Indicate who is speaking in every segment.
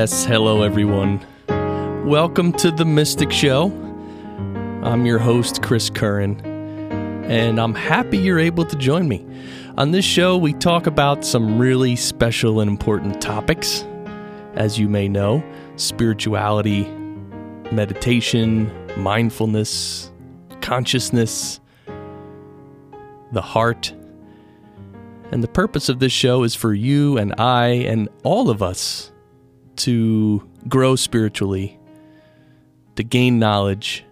Speaker 1: Yes, hello everyone. Welcome to the Mystic Show. I'm your host, Chris Curran, and I'm happy you're able to join me. On this show, we talk about some really special and important topics. As you may know, spirituality, meditation, mindfulness, consciousness, the heart. And the purpose of this show is for you and I and all of us to grow spiritually, to gain knowledge,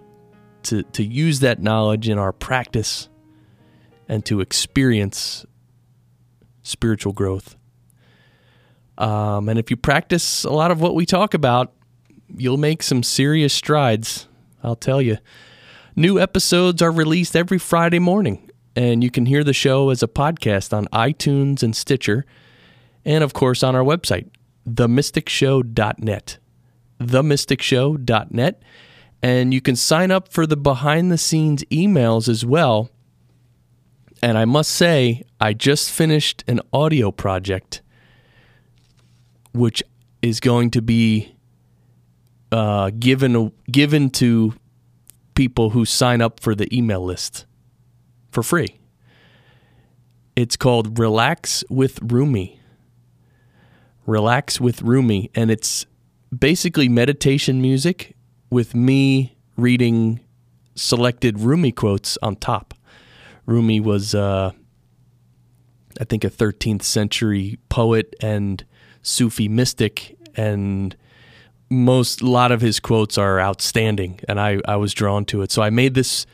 Speaker 1: to, to use that knowledge in our practice, and to experience spiritual growth. Um, and if you practice a lot of what we talk about, you'll make some serious strides, I'll tell you. New episodes are released every Friday morning, and you can hear the show as a podcast on iTunes and Stitcher, and of course on our website, themysticshow.net. Themysticshow.net. And you can sign up for the behind the scenes emails as well. And I must say, I just finished an audio project which is going to be uh, given given to people who sign up for the email list for free. It's called Relax with Rumi. Relax with Rumi, and it's basically meditation music with me reading selected Rumi quotes on top. Rumi was, uh, I think, a 13th century poet and Sufi mystic, and most a lot of his quotes are outstanding, and I, I was drawn to it. So I made this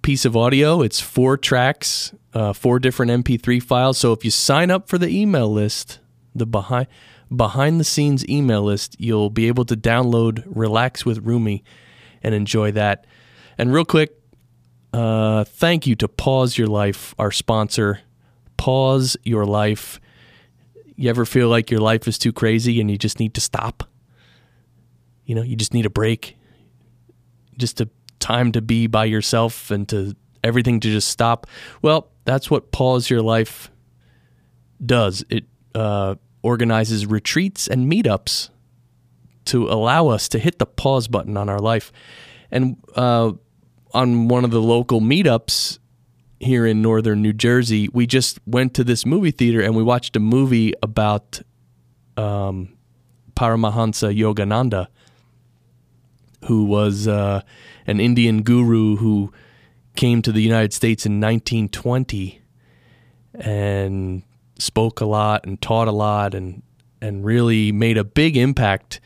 Speaker 1: piece of audio. It's four tracks, uh, four different MP3 files. So if you sign up for the email list, the behind behind the scenes email list, you'll be able to download Relax with Rumi and enjoy that. And real quick, uh, thank you to Pause Your Life, our sponsor. Pause Your Life. You ever feel like your life is too crazy and you just need to stop? You know, you just need a break. Just a time to be by yourself and to everything to just stop. Well, that's what Pause Your Life does. It uh, organizes retreats and meetups to allow us to hit the pause button on our life. And uh, on one of the local meetups here in northern New Jersey, we just went to this movie theater and we watched a movie about um, Paramahansa Yogananda, who was uh, an Indian guru who came to the United States in 1920 and spoke a lot and taught a lot and and really made a big impact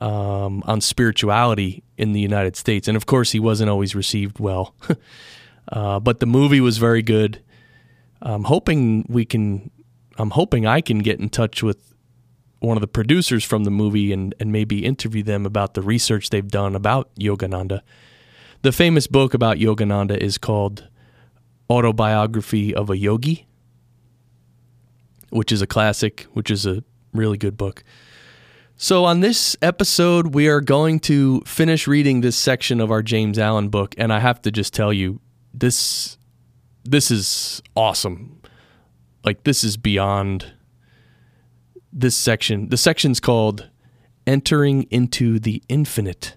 Speaker 1: um, on spirituality in the United States. And of course, he wasn't always received well. uh, but the movie was very good. I'm hoping we can. I'm hoping I can get in touch with one of the producers from the movie and, and maybe interview them about the research they've done about Yogananda. The famous book about Yogananda is called Autobiography of a Yogi which is a classic, which is a really good book. So, on this episode, we are going to finish reading this section of our James Allen book, and I have to just tell you, this this is awesome. Like this is beyond this section. The section's called Entering into the Infinite.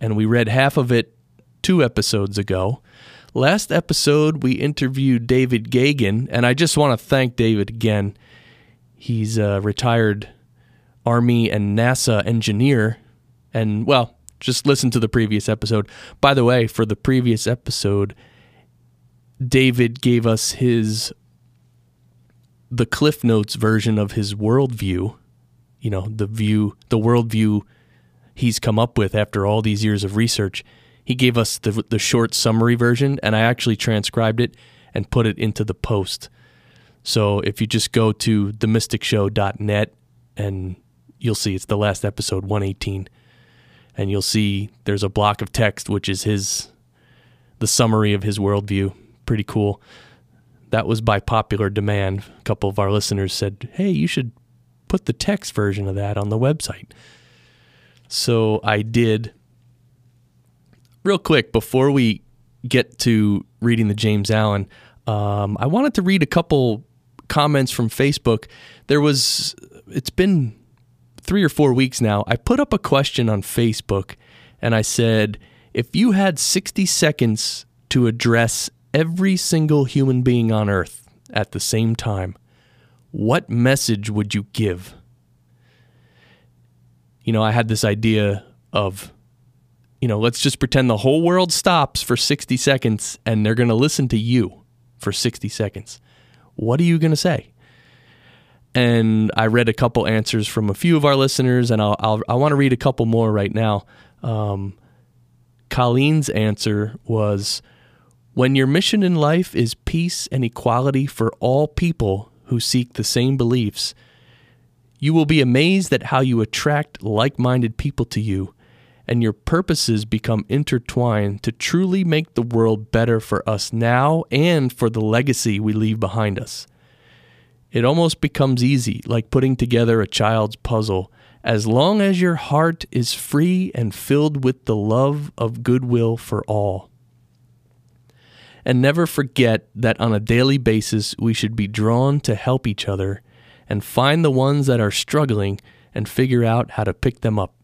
Speaker 1: And we read half of it two episodes ago. Last episode, we interviewed David Gagan, and I just want to thank David again. He's a retired Army and NASA engineer. And, well, just listen to the previous episode. By the way, for the previous episode, David gave us his the Cliff Notes version of his worldview. You know, the view, the worldview he's come up with after all these years of research. He gave us the, the short summary version, and I actually transcribed it and put it into the post. So if you just go to themysticshow.net and you'll see it's the last episode 118 and you'll see there's a block of text which is his the summary of his worldview. Pretty cool. That was by popular demand. A couple of our listeners said hey you should put the text version of that on the website. So i did real quick before we get to reading the james allen um, i wanted to read a couple comments from facebook there was it's been three or four weeks now, I put up a question on Facebook and I said, if you had 60 seconds to address every single human being on earth at the same time, what message would you give? You know, I had this idea of, you know, let's just pretend the whole world stops for 60 seconds and they're going to listen to you for 60 seconds. What are you going to say? and I read a couple answers from a few of our listeners, and I'll, I'll i want to read a couple more right now. Um, Colleen's answer was, "When your mission in life is peace and equality for all people who seek the same beliefs, you will be amazed at how you attract like-minded people to you." And your purposes become intertwined to truly make the world better for us now and for the legacy we leave behind us. It almost becomes easy, like putting together a child's puzzle, as long as your heart is free and filled with the love of goodwill for all. And never forget that on a daily basis we should be drawn to help each other and find the ones that are struggling and figure out how to pick them up.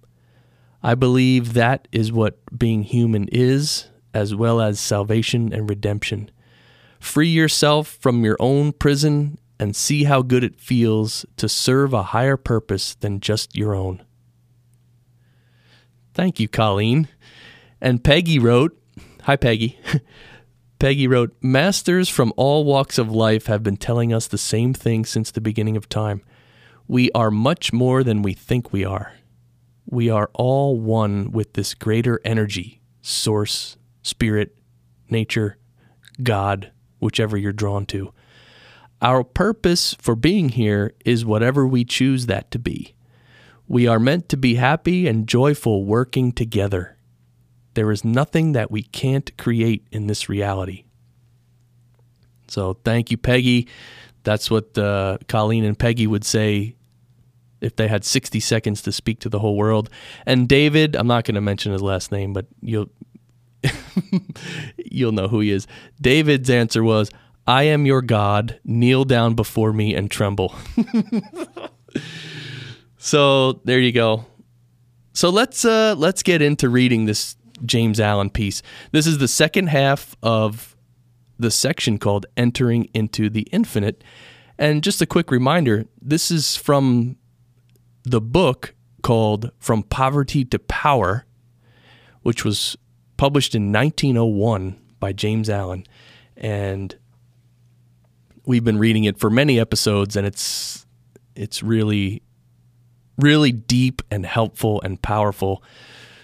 Speaker 1: I believe that is what being human is, as well as salvation and redemption. Free yourself from your own prison and see how good it feels to serve a higher purpose than just your own. Thank you, Colleen. And Peggy wrote, Hi, Peggy. Peggy wrote, Masters from all walks of life have been telling us the same thing since the beginning of time. We are much more than we think we are. We are all one with this greater energy, source, spirit, nature, God, whichever you're drawn to. Our purpose for being here is whatever we choose that to be. We are meant to be happy and joyful working together. There is nothing that we can't create in this reality. So, thank you, Peggy. That's what uh, Colleen and Peggy would say if they had 60 seconds to speak to the whole world. And David, I'm not going to mention his last name, but you'll you'll know who he is. David's answer was, I am your God, kneel down before me and tremble. so there you go. So let's uh, let's get into reading this James Allen piece. This is the second half of the section called Entering into the Infinite. And just a quick reminder, this is from the book called From Poverty to Power, which was published in 1901 by James Allen. And we've been reading it for many episodes, and it's it's really really deep and helpful and powerful.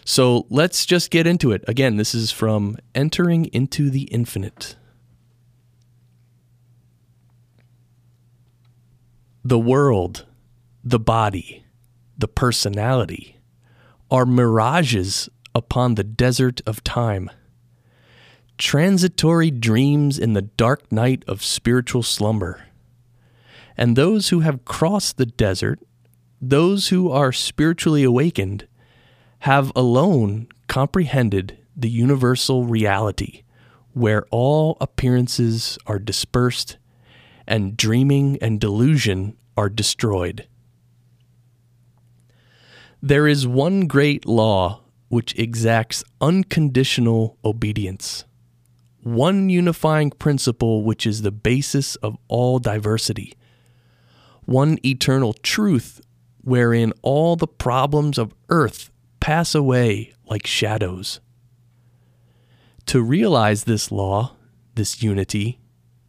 Speaker 1: So let's just get into it. Again, this is from Entering into the Infinite. The world, the body, the personality are mirages upon the desert of time transitory dreams in the dark night of spiritual slumber. And those who have crossed the desert, those who are spiritually awakened, have alone comprehended the universal reality where all appearances are dispersed and dreaming and delusion are destroyed. There is one great law which exacts unconditional obedience one unifying principle which is the basis of all diversity, one eternal truth wherein all the problems of earth pass away like shadows. To realize this law, this unity,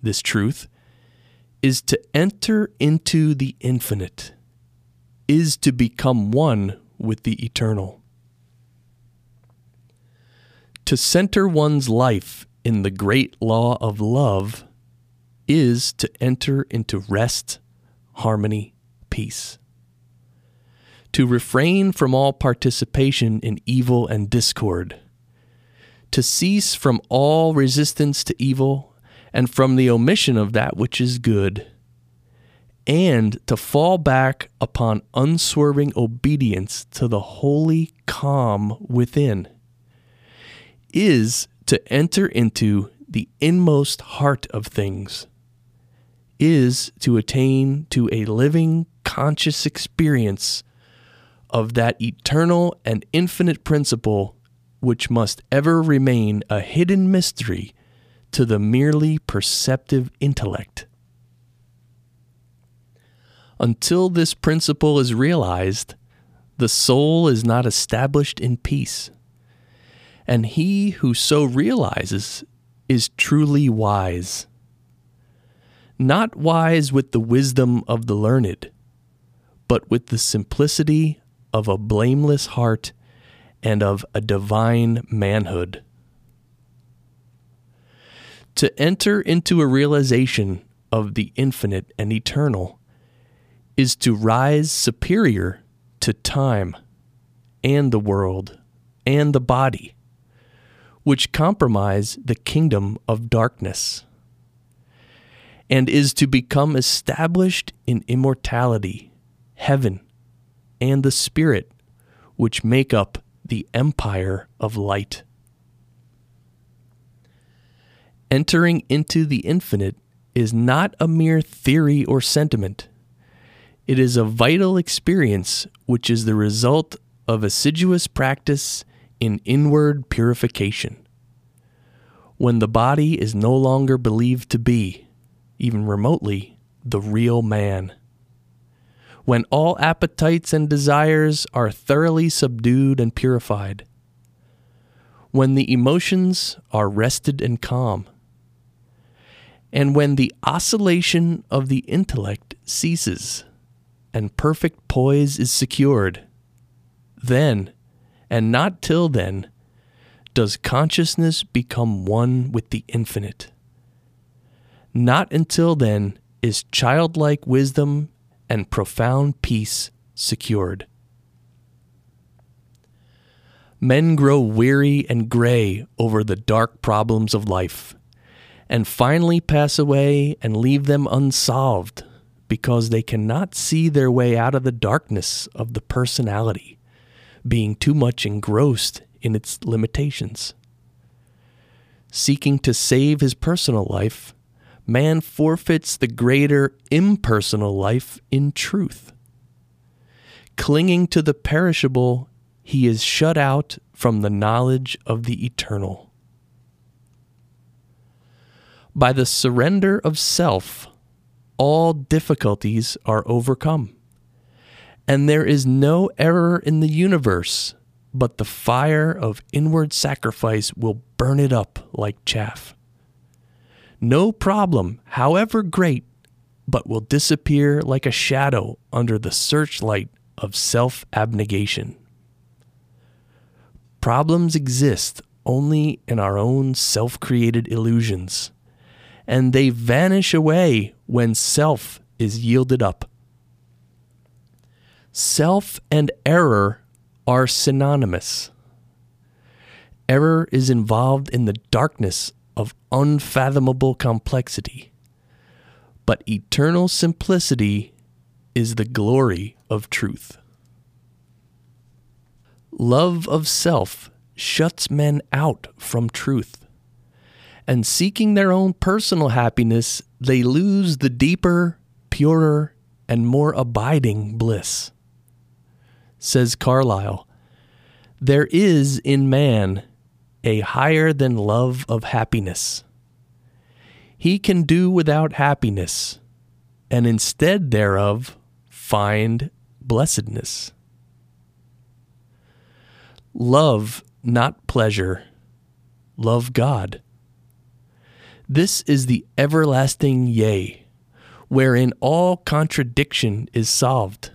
Speaker 1: this truth, is to enter into the infinite, is to become one with the eternal. To center one's life in the great law of love is to enter into rest, harmony, peace. To refrain from all participation in evil and discord. To cease from all resistance to evil and from the omission of that which is good and to fall back upon unswerving obedience to the holy calm within is to enter into the inmost heart of things, is to attain to a living, conscious experience of that eternal and infinite principle which must ever remain a hidden mystery to the merely perceptive intellect. Until this principle is realized, the soul is not established in peace and he who so realizes is truly wise. Not wise with the wisdom of the learned, but with the simplicity of a blameless heart and of a divine manhood. To enter into a realization of the infinite and eternal is to rise superior to time and the world and the body which compromise the kingdom of darkness, and is to become established in immortality, heaven, and the Spirit, which make up the empire of light. Entering into the infinite is not a mere theory or sentiment. It is a vital experience which is the result of assiduous practice in inward purification. When the body is no longer believed to be, even remotely, the real man. When all appetites and desires are thoroughly subdued and purified. When the emotions are rested and calm. And when the oscillation of the intellect ceases and perfect poise is secured, then and not till then does consciousness become one with the infinite. Not until then is childlike wisdom and profound peace secured. Men grow weary and gray over the dark problems of life, and finally pass away and leave them unsolved because they cannot see their way out of the darkness of the personality being too much engrossed in its limitations. Seeking to save his personal life, man forfeits the greater impersonal life in truth. Clinging to the perishable, he is shut out from the knowledge of the eternal. By the surrender of self, all difficulties are overcome and there is no error in the universe, but the fire of inward sacrifice will burn it up like chaff. No problem, however great, but will disappear like a shadow under the searchlight of self abnegation. Problems exist only in our own self created illusions, and they vanish away when self is yielded up. Self and error are synonymous. Error is involved in the darkness of unfathomable complexity, but eternal simplicity is the glory of truth. Love of self shuts men out from truth, and seeking their own personal happiness, they lose the deeper, purer, and more abiding bliss says Carlyle, there is in man a higher than love of happiness. He can do without happiness, and instead thereof find blessedness. Love, not pleasure. Love God. This is the everlasting yea, wherein all contradiction is solved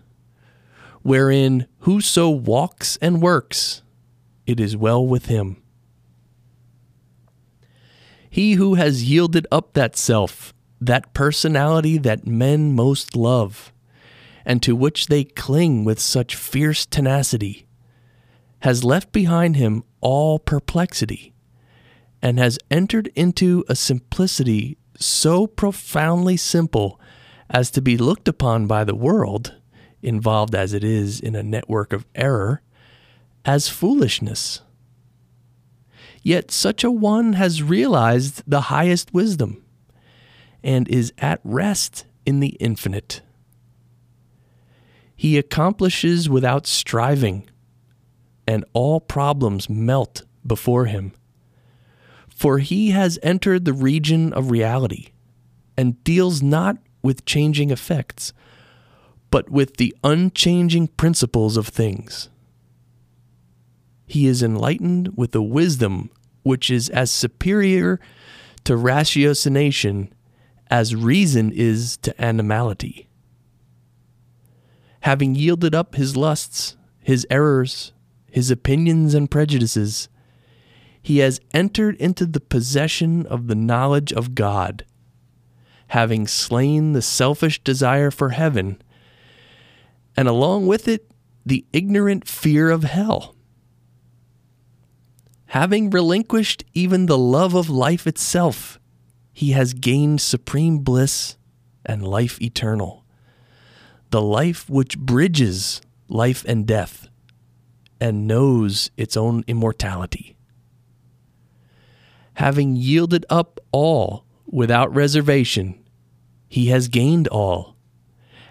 Speaker 1: wherein whoso walks and works, it is well with him. He who has yielded up that self, that personality that men most love, and to which they cling with such fierce tenacity, has left behind him all perplexity, and has entered into a simplicity so profoundly simple as to be looked upon by the world, involved as it is in a network of error, as foolishness. Yet such a one has realized the highest wisdom and is at rest in the infinite. He accomplishes without striving, and all problems melt before him. For he has entered the region of reality and deals not with changing effects, but with the unchanging principles of things. He is enlightened with a wisdom which is as superior to ratiocination as reason is to animality. Having yielded up his lusts, his errors, his opinions and prejudices, he has entered into the possession of the knowledge of God, having slain the selfish desire for heaven, and along with it, the ignorant fear of hell Having relinquished even the love of life itself, he has gained supreme bliss and life eternal, the life which bridges life and death and knows its own immortality. Having yielded up all without reservation, he has gained all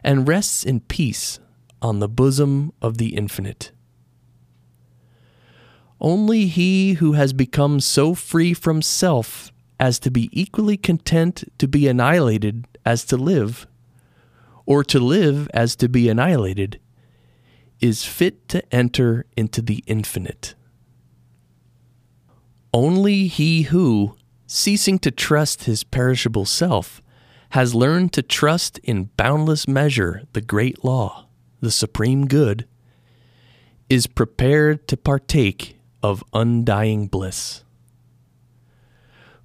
Speaker 1: and rests in peace on the bosom of the infinite. Only he who has become so free from self as to be equally content to be annihilated as to live, or to live as to be annihilated, is fit to enter into the infinite. Only he who, ceasing to trust his perishable self, has learned to trust in boundless measure the great law, the supreme good, is prepared to partake of undying bliss.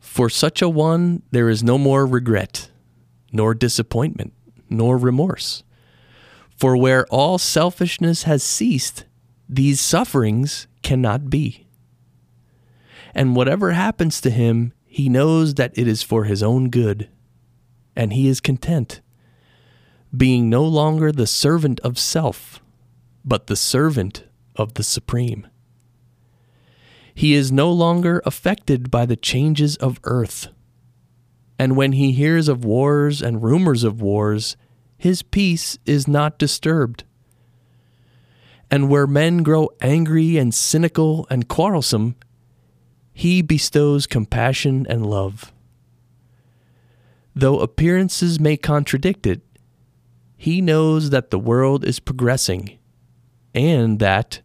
Speaker 1: For such a one, there is no more regret, nor disappointment, nor remorse. For where all selfishness has ceased, these sufferings cannot be. And whatever happens to him, he knows that it is for his own good, and he is content, being no longer the servant of self, but the servant of the Supreme. He is no longer affected by the changes of earth. And when he hears of wars and rumors of wars, his peace is not disturbed. And where men grow angry and cynical and quarrelsome, he bestows compassion and love. Though appearances may contradict it, he knows that the world is progressing and that,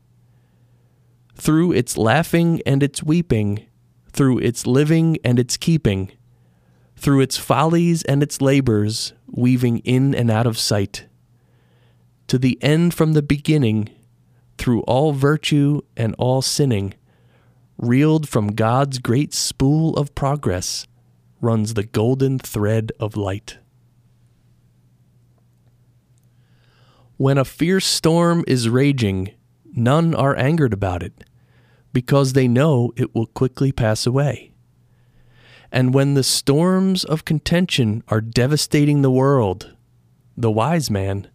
Speaker 1: through its laughing and its weeping, through its living and its keeping, through its follies and its labors, weaving in and out of sight, to the end from the beginning, through all virtue and all sinning, reeled from God's great spool of progress, runs the golden thread of light. When a fierce storm is raging, none are angered about it, because they know it will quickly pass away. And when the storms of contention are devastating the world, the wise man,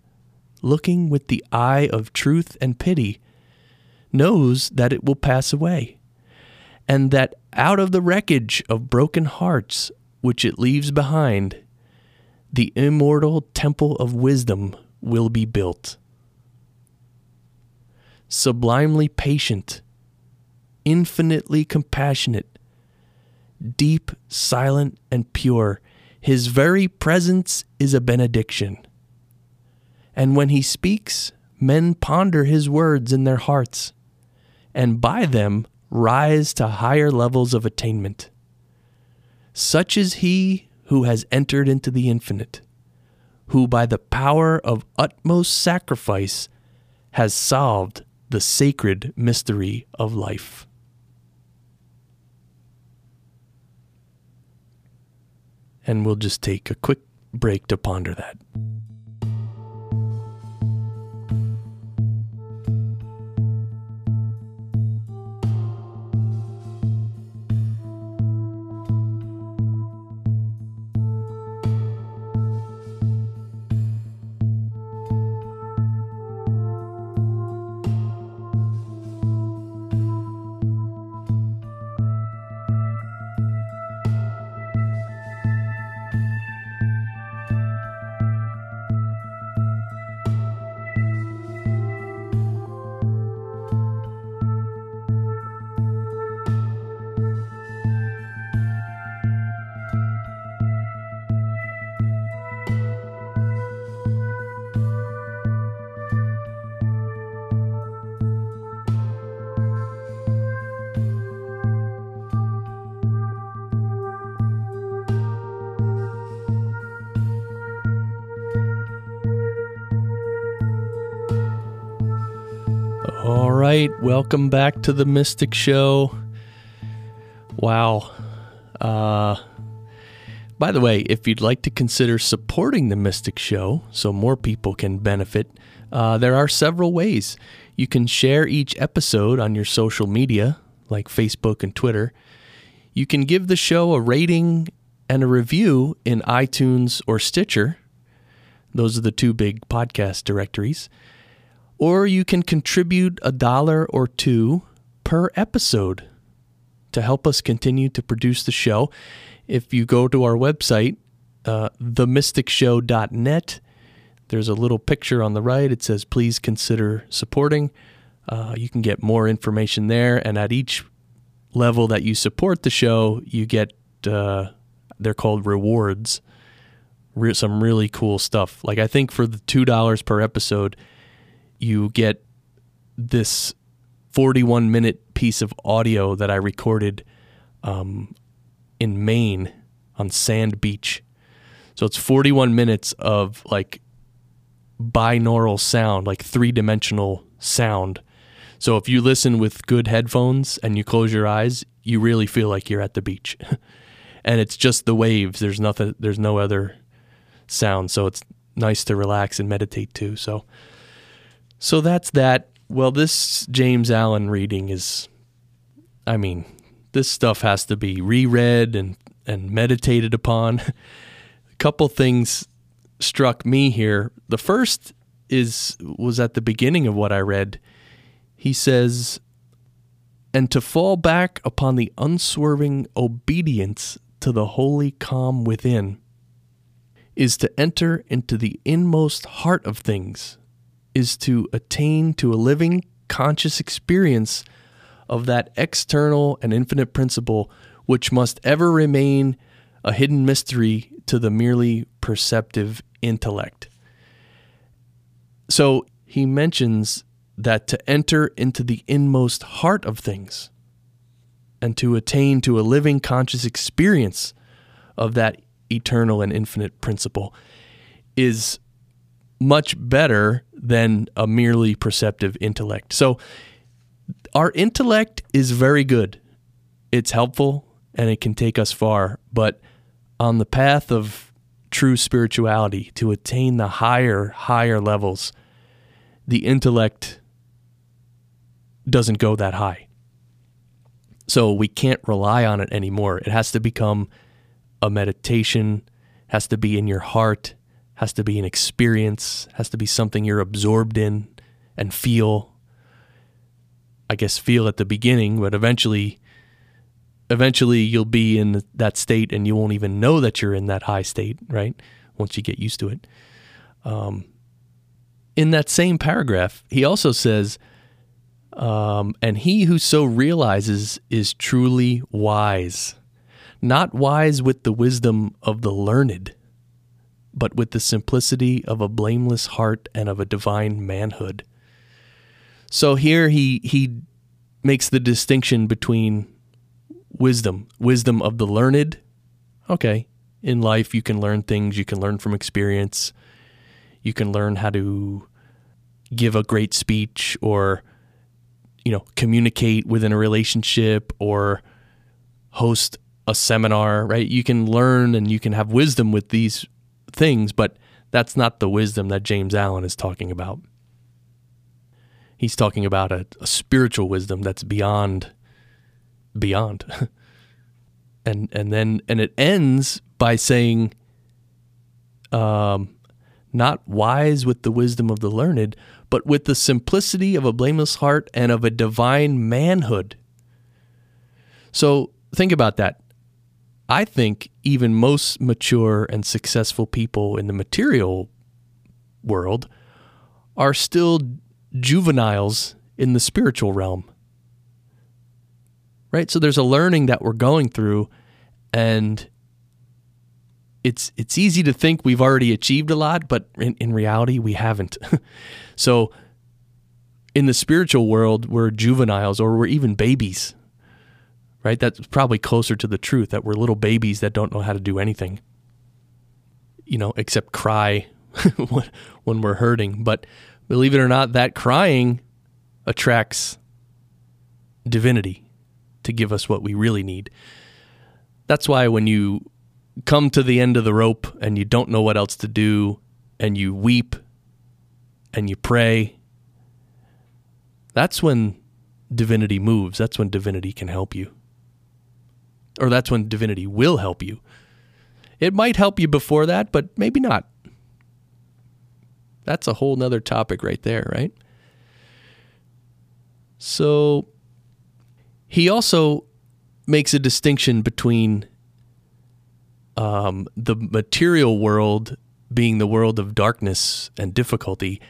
Speaker 1: looking with the eye of truth and pity, knows that it will pass away, and that out of the wreckage of broken hearts which it leaves behind, the immortal temple of wisdom will be built sublimely patient, infinitely compassionate, deep, silent, and pure. His very presence is a benediction. And when he speaks, men ponder his words in their hearts, and by them rise to higher levels of attainment. Such is he who has entered into the infinite, who by the power of utmost sacrifice has solved the sacred mystery of life. and we'll just take a quick break to ponder that. Right, welcome back to the Mystic Show. Wow. Uh, by the way, if you'd like to consider supporting the Mystic Show so more people can benefit, uh, there are several ways. You can share each episode on your social media, like Facebook and Twitter. You can give the show a rating and a review in iTunes or Stitcher. Those are the two big podcast directories or you can contribute a dollar or two per episode to help us continue to produce the show. If you go to our website, uh, themysticshow.net, there's a little picture on the right. It says, please consider supporting. Uh, you can get more information there. And at each level that you support the show, you get, uh, they're called rewards, Re- some really cool stuff. Like I think for the $2 per episode, you get this 41 minute piece of audio that I recorded um, in Maine on Sand Beach. So it's 41 minutes of like binaural sound, like three dimensional sound. So if you listen with good headphones and you close your eyes, you really feel like you're at the beach. and it's just the waves. There's nothing there's no other sound. So it's nice to relax and meditate too. So so that's that. Well, this James Allen reading is, I mean, this stuff has to be reread and, and meditated upon. A couple things struck me here. The first is was at the beginning of what I read. He says, and to fall back upon the unswerving obedience to the holy calm within is to enter into the inmost heart of things is to attain to a living conscious experience of that external and infinite principle which must ever remain a hidden mystery to the merely perceptive intellect. So he mentions that to enter into the inmost heart of things and to attain to a living conscious experience of that eternal and infinite principle is much better than a merely perceptive intellect. So, our intellect is very good. It's helpful and it can take us far, but on the path of true spirituality, to attain the higher, higher levels, the intellect doesn't go that high. So we can't rely on it anymore. It has to become a meditation, has to be in your heart, has to be an experience, has to be something you're absorbed in and feel. I guess feel at the beginning, but eventually eventually you'll be in that state and you won't even know that you're in that high state, right? Once you get used to it. Um, in that same paragraph, he also says, um, and he who so realizes is truly wise, not wise with the wisdom of the learned, but with the simplicity of a blameless heart and of a divine manhood. So here he he makes the distinction between wisdom, wisdom of the learned. Okay, in life you can learn things, you can learn from experience. You can learn how to give a great speech or you know, communicate within a relationship or host a seminar, right? You can learn and you can have wisdom with these things, but that's not the wisdom that James Allen is talking about. He's talking about a, a spiritual wisdom that's beyond beyond. and and then and it ends by saying um not wise with the wisdom of the learned, but with the simplicity of a blameless heart and of a divine manhood. So think about that. I think even most mature and successful people in the material world are still juveniles in the spiritual realm. Right? So there's a learning that we're going through and it's it's easy to think we've already achieved a lot, but in, in reality we haven't. so in the spiritual world, we're juveniles or we're even babies right? That's probably closer to the truth that we're little babies that don't know how to do anything, you know, except cry when we're hurting. But believe it or not, that crying attracts divinity to give us what we really need. That's why when you come to the end of the rope and you don't know what else to do and you weep and you pray, that's when divinity moves. That's when divinity can help you or that's when divinity will help you. It might help you before that, but maybe not. That's a whole nother topic right there, right? So he also makes a distinction between um, the material world being the world of darkness and difficulty,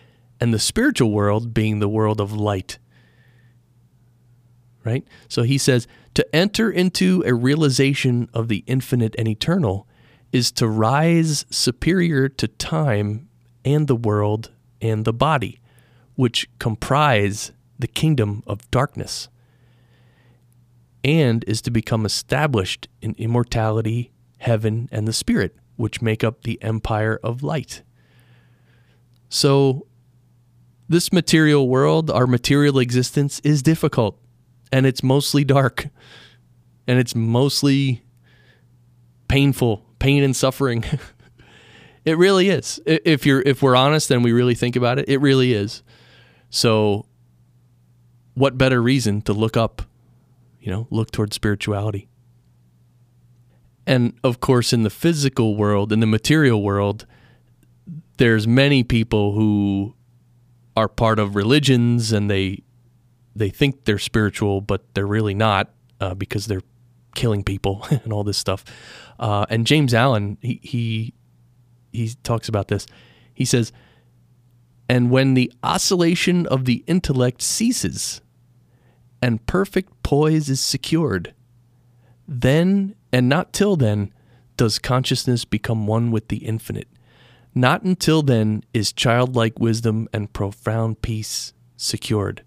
Speaker 1: and the spiritual world being the world of light. Right? So he says, to enter into a realization of the infinite and eternal is to rise superior to time and the world and the body, which comprise the kingdom of darkness, and is to become established in immortality, heaven, and the spirit, which make up the empire of light. So, this material world, our material existence, is difficult and it's mostly dark and it's mostly painful, pain and suffering. it really is. If you're if we're honest and we really think about it, it really is. So what better reason to look up, you know, look toward spirituality. And of course in the physical world, in the material world, there's many people who are part of religions and they they think they're spiritual, but they're really not uh, because they're killing people and all this stuff. Uh, and James Allen, he, he he talks about this. He says, "And when the oscillation of the intellect ceases, and perfect poise is secured, then and not till then does consciousness become one with the infinite." Not until then is childlike wisdom and profound peace secured.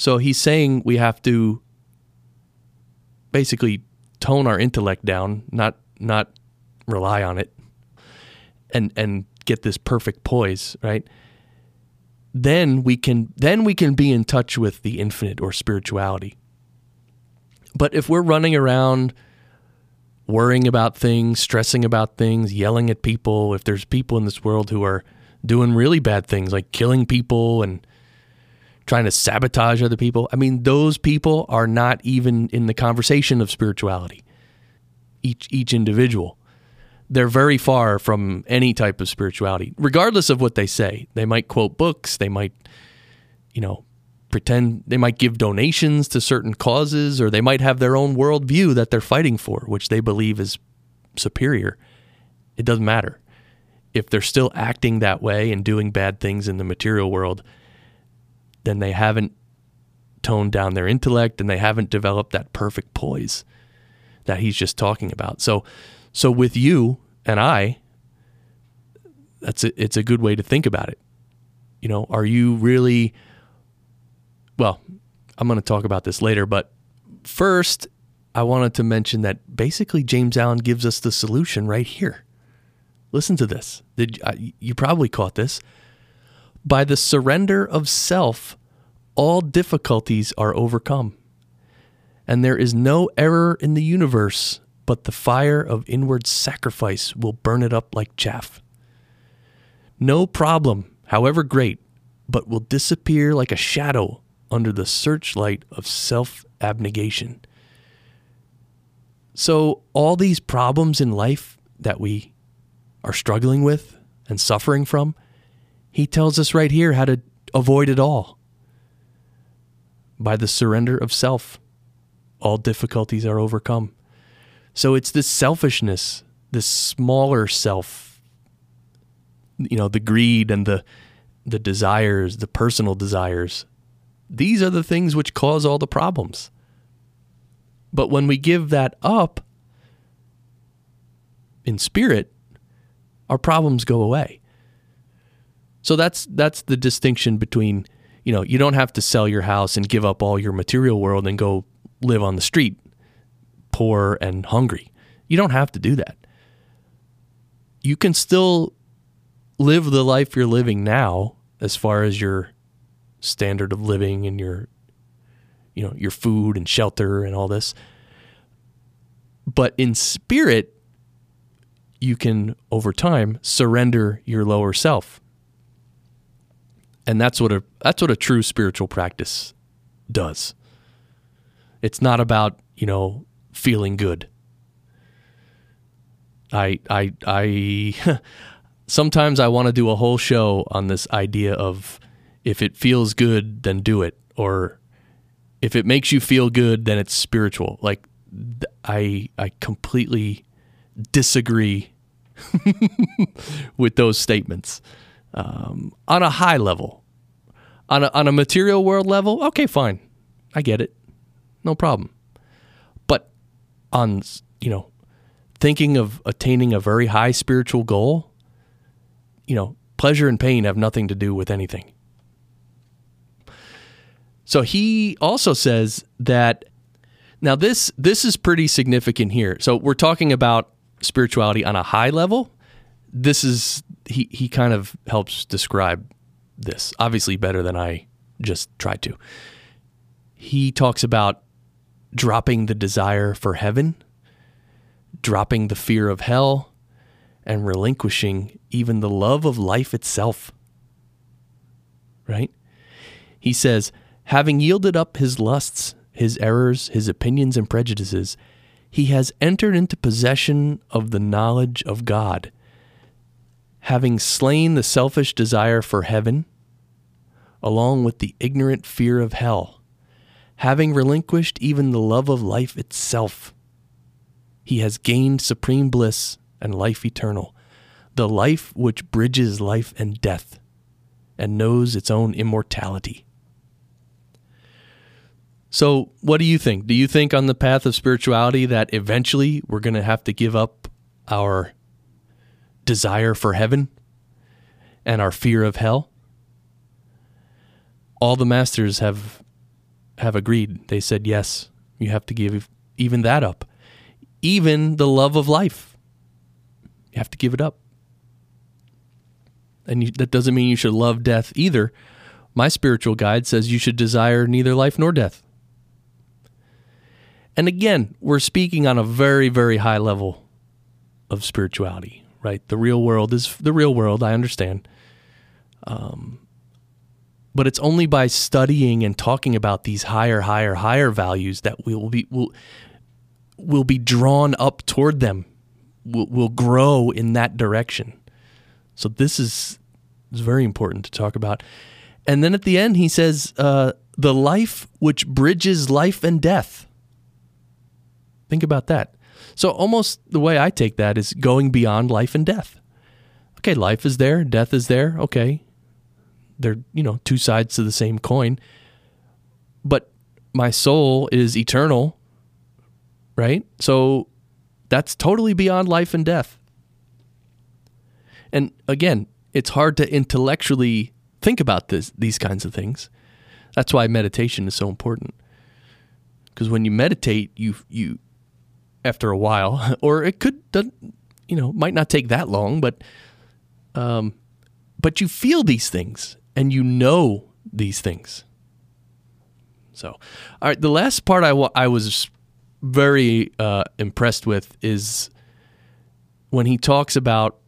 Speaker 1: So he's saying we have to basically tone our intellect down, not not rely on it, and and get this perfect poise, right? Then we can then we can be in touch with the infinite or spirituality. But if we're running around worrying about things, stressing about things, yelling at people, if there's people in this world who are doing really bad things like killing people and trying to sabotage other people. I mean, those people are not even in the conversation of spirituality. Each each individual. They're very far from any type of spirituality, regardless of what they say. They might quote books, they might, you know, pretend they might give donations to certain causes, or they might have their own worldview that they're fighting for, which they believe is superior. It doesn't matter. If they're still acting that way and doing bad things in the material world, then they haven't toned down their intellect and they haven't developed that perfect poise that he's just talking about. So so with you and I that's a, it's a good way to think about it. You know, are you really well, I'm going to talk about this later, but first I wanted to mention that basically James Allen gives us the solution right here. Listen to this. Did uh, you probably caught this? By the surrender of self, all difficulties are overcome. And there is no error in the universe but the fire of inward sacrifice will burn it up like chaff. No problem, however great, but will disappear like a shadow under the searchlight of self abnegation. So, all these problems in life that we are struggling with and suffering from, he tells us right here how to avoid it all by the surrender of self. All difficulties are overcome. So it's this selfishness, this smaller self, you know, the greed and the the desires, the personal desires. These are the things which cause all the problems. But when we give that up in spirit, our problems go away. So that's that's the distinction between, you know, you don't have to sell your house and give up all your material world and go live on the street, poor and hungry. You don't have to do that. You can still live the life you're living now as far as your standard of living and your you know, your food and shelter and all this. But in spirit, you can over time surrender your lower self and that's what a that's what a true spiritual practice does. It's not about, you know, feeling good. I I I sometimes I want to do a whole show on this idea of if it feels good, then do it or if it makes you feel good, then it's spiritual. Like I I completely disagree with those statements um, on a high level on a, on a material world level, okay, fine. I get it. No problem. But on, you know, thinking of attaining a very high spiritual goal, you know, pleasure and pain have nothing to do with anything. So he also says that now this this is pretty significant here. So we're talking about spirituality on a high level. This is he he kind of helps describe this, obviously better than I just tried to. He talks about dropping the desire for heaven, dropping the fear of hell, and relinquishing even the love of life itself. Right? He says, having yielded up his lusts, his errors, his opinions, and prejudices, he has entered into possession of the knowledge of God. Having slain the selfish desire for heaven, along with the ignorant fear of hell, having relinquished even the love of life itself. He has gained supreme bliss and life eternal, the life which bridges life and death and knows its own immortality. So, what do you think? Do you think on the path of spirituality that eventually we're going to have to give up our desire for heaven and our fear of hell? all the masters have have agreed. They said yes, you have to give even that up. Even the love of life. You have to give it up. And you, that doesn't mean you should love death either. My spiritual guide says you should desire neither life nor death. And again, we're speaking on a very, very high level of spirituality, right? The real world is the real world, I understand. Um, but it's only by studying and talking about these higher, higher, higher values that we will be will will be drawn up toward them. Will will grow in that direction. So this is is very important to talk about. And then at the end, he says, uh, "The life which bridges life and death." Think about that. So almost the way I take that is going beyond life and death. Okay, life is there, death is there. Okay, they're you know two sides to the same coin. But my soul is eternal right? So that's totally beyond life and death. And again it's hard to intellectually think about this these kinds of things. That's why meditation is so important. Because when you meditate you you after a while or it could you know might not take that long but um but you feel these things and you know these things. So, all right, the last part I, I was very uh, impressed with is when he talks about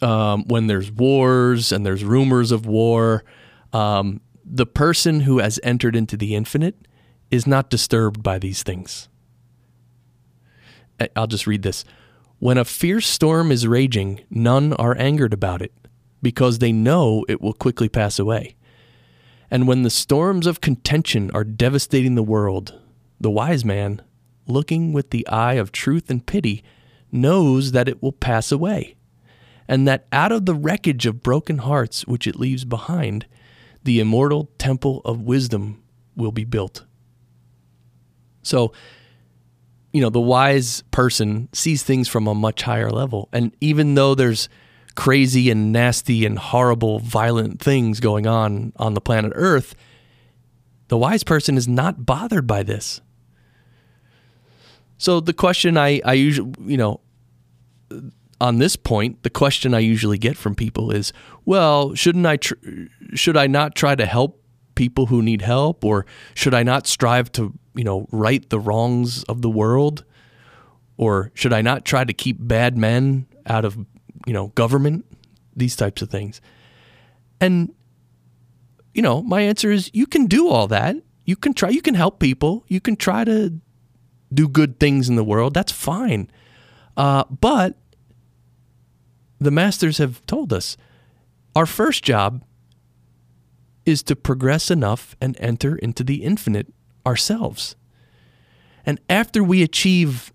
Speaker 1: um, when there's wars and there's rumors of war, um, the person who has entered into the infinite is not disturbed by these things. Eh, I'll just read this. When a fierce storm is raging, none are angered about it, because they know it will quickly pass away. And when the storms of contention are devastating the world, the wise man, looking with the eye of truth and pity, knows that it will pass away, and that out of the wreckage of broken hearts which it leaves behind, the immortal temple of wisdom will be built. So, you know, the wise person sees things from a much higher level. And even though there's crazy and nasty and horrible, violent things going on on the planet Earth, the wise person is not bothered by this. So the question I, I usually, you know, on this point, the question I usually get from people is, well, shouldn't I, tr- should I not try to help people who need help, or should I not strive to, you know, right the wrongs of the world, or should I not try to keep bad men out of, you know, government, these types of things, and you know, my answer is you can do all that. You can try. You can help people. You can try to do good things in the world. That's fine. Uh, but the masters have told us our first job is to progress enough and enter into the infinite ourselves. And after we achieve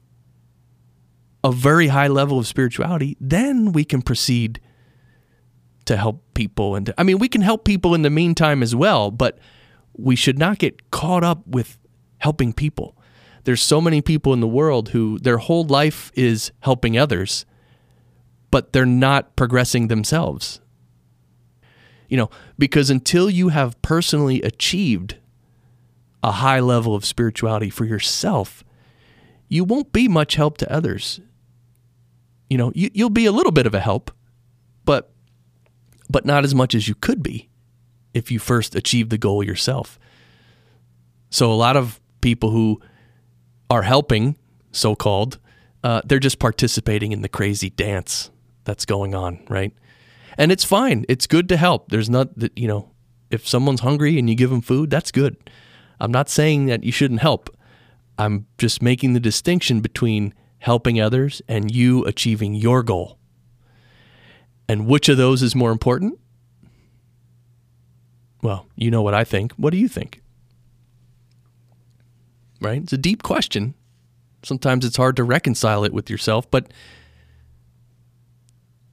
Speaker 1: a very high level of spirituality, then we can proceed to help people. And to, I mean, we can help people in the meantime as well, but we should not get caught up with helping people. There's so many people in the world who their whole life is helping others but they're not progressing themselves. You know, because until you have personally achieved a high level of spirituality for yourself, you won't be much help to others. You know, you, you'll be a little bit of a help, but but not as much as you could be if you first achieve the goal yourself. So a lot of people who are helping, so called, uh, they're just participating in the crazy dance that's going on, right? And it's fine. It's good to help. There's not that, you know, if someone's hungry and you give them food, that's good. I'm not saying that you shouldn't help. I'm just making the distinction between helping others and you achieving your goal. And which of those is more important? Well, you know what I think. What do you think? Right? It's a deep question. Sometimes it's hard to reconcile it with yourself, but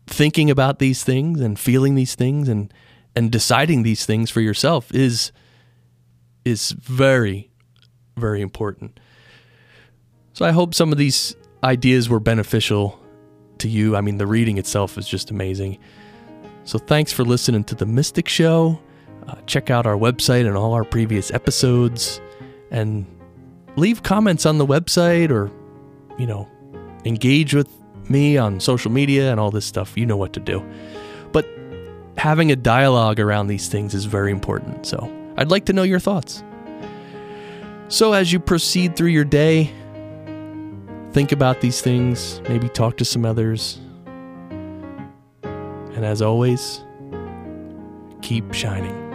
Speaker 1: thinking about these things and feeling these things and and deciding these things for yourself is is very very important. So I hope some of these ideas were beneficial to you. I mean, the reading itself is just amazing. So thanks for listening to the Mystic Show. Uh, check out our website and all our previous episodes and leave comments on the website or you know engage with me on social media and all this stuff, you know what to do. But having a dialogue around these things is very important. So I'd like to know your thoughts. So as you proceed through your day, think about these things, maybe talk to some others. And as always, keep shining.